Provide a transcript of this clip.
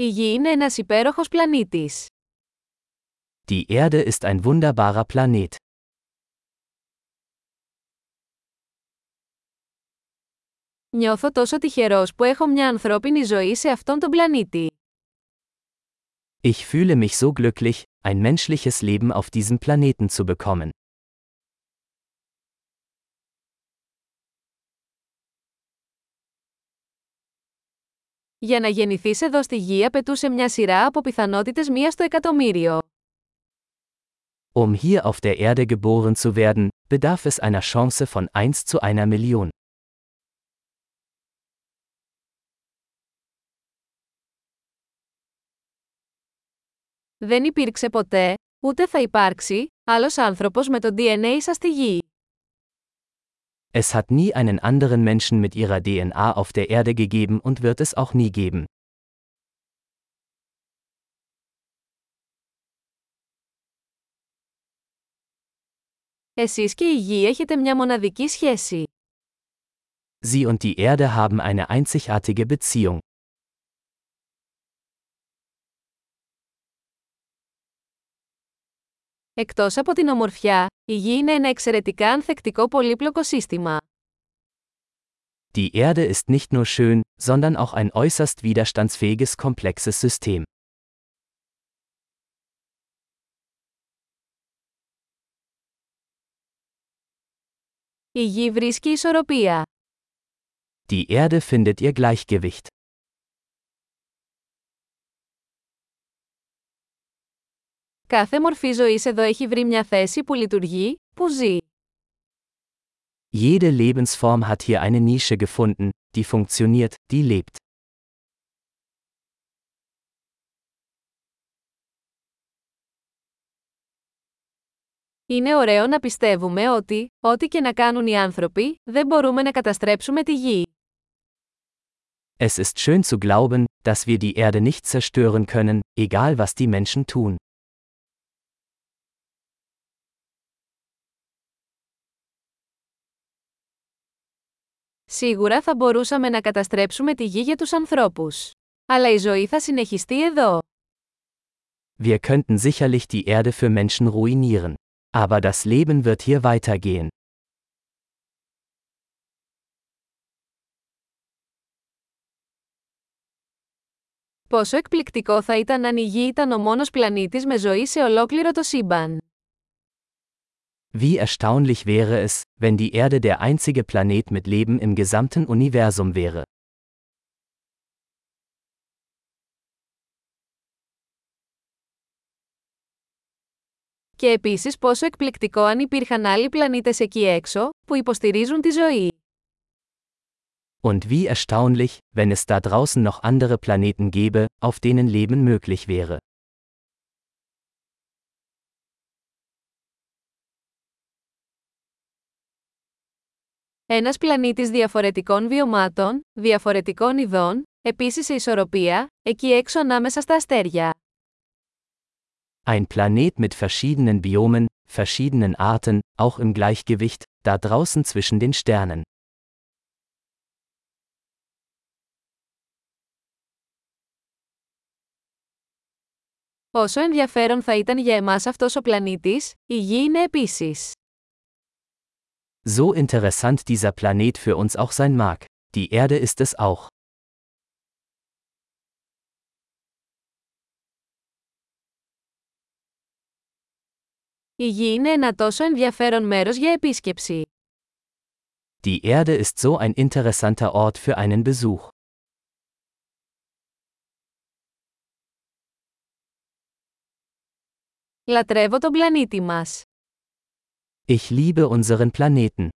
Η Γη είναι ένας υπέροχος πλανήτης. Die Erde ist ein wunderbarer Planet. Νιώθω τόσο τυχερός που έχω μια ανθρώπινη ζωή σε αυτόν τον πλανήτη. Ich fühle mich so glücklich, ein menschliches Leben auf diesem Planeten zu bekommen. Για να γεννηθείς εδώ στη γη απαιτούσε μια σειρά από πιθανότητες μία στο εκατομμύριο. Um hier auf der Erde geboren zu werden, bedarf es einer Chance von 1 zu einer Million. Δεν υπήρξε ποτέ, ούτε θα υπάρξει, άλλος άνθρωπος με το DNA σας στη γη. Es hat nie einen anderen Menschen mit ihrer DNA auf der Erde gegeben und wird es auch nie geben. Εσείς και η γη έχετε μια μοναδική σχέση. Sie und die Erde haben eine einzigartige Beziehung. Εκτός από την ομορφιά, η γη είναι ένα εξαιρετικά ανθεκτικό πολύπλοκο σύστημα. Die Erde ist nicht nur schön, sondern auch ein äußerst widerstandsfähiges komplexes System. Η γη βρίσκει ισορροπία. Die Erde findet ihr Gleichgewicht. Κάθε μορφή ζωής εδώ έχει βρει μια θέση που λειτουργεί, που ζει. Jede Lebensform hat hier eine Nische gefunden, die funktioniert, die lebt. Είναι ωραίο να πιστεύουμε ότι, ό,τι και να κάνουν οι άνθρωποι, δεν μπορούμε να καταστρέψουμε τη γη. Es ist schön zu glauben, dass wir die Erde nicht zerstören können, egal was die Menschen tun. Σίγουρα θα μπορούσαμε να καταστρέψουμε τη γη για τους ανθρώπους. Αλλά η ζωή θα συνεχιστεί εδώ. Wir könnten sicherlich die Erde für Menschen ruinieren. Aber das Leben wird hier weitergehen. Πόσο εκπληκτικό θα ήταν αν η γη ήταν ο μόνος πλανήτης με ζωή σε ολόκληρο το σύμπαν. Wie erstaunlich wäre es, wenn die Erde der einzige Planet mit Leben im gesamten Universum wäre. Και επίσης πόσο εκπληκτικό αν υπήρχαν άλλοι πλανήτες εκεί έξω, που υποστηρίζουν τη ζωή. Und wie erstaunlich, wenn es da draußen noch andere Planeten gäbe, auf denen Leben möglich wäre. Ένας πλανήτης διαφορετικών βιωμάτων, διαφορετικών ειδών, επίσης σε ισορροπία, εκεί έξω ανάμεσα στα αστέρια. Ein Planet mit verschiedenen Biomen, verschiedenen Arten, auch im Gleichgewicht, da draußen zwischen den Sternen. Όσο ενδιαφέρον θα ήταν για εμάς αυτός ο πλανήτης, η Γη είναι επίσης. So interessant dieser Planet für uns auch sein mag, die Erde ist es auch. Η Γη είναι ένα τόσο ενδιαφέρον μέρος για επίσκεψη. Die Erde ist so ein interessanter Ort für einen Besuch. Λατρεύω τον πλανήτη μας. Ich liebe unseren Planeten.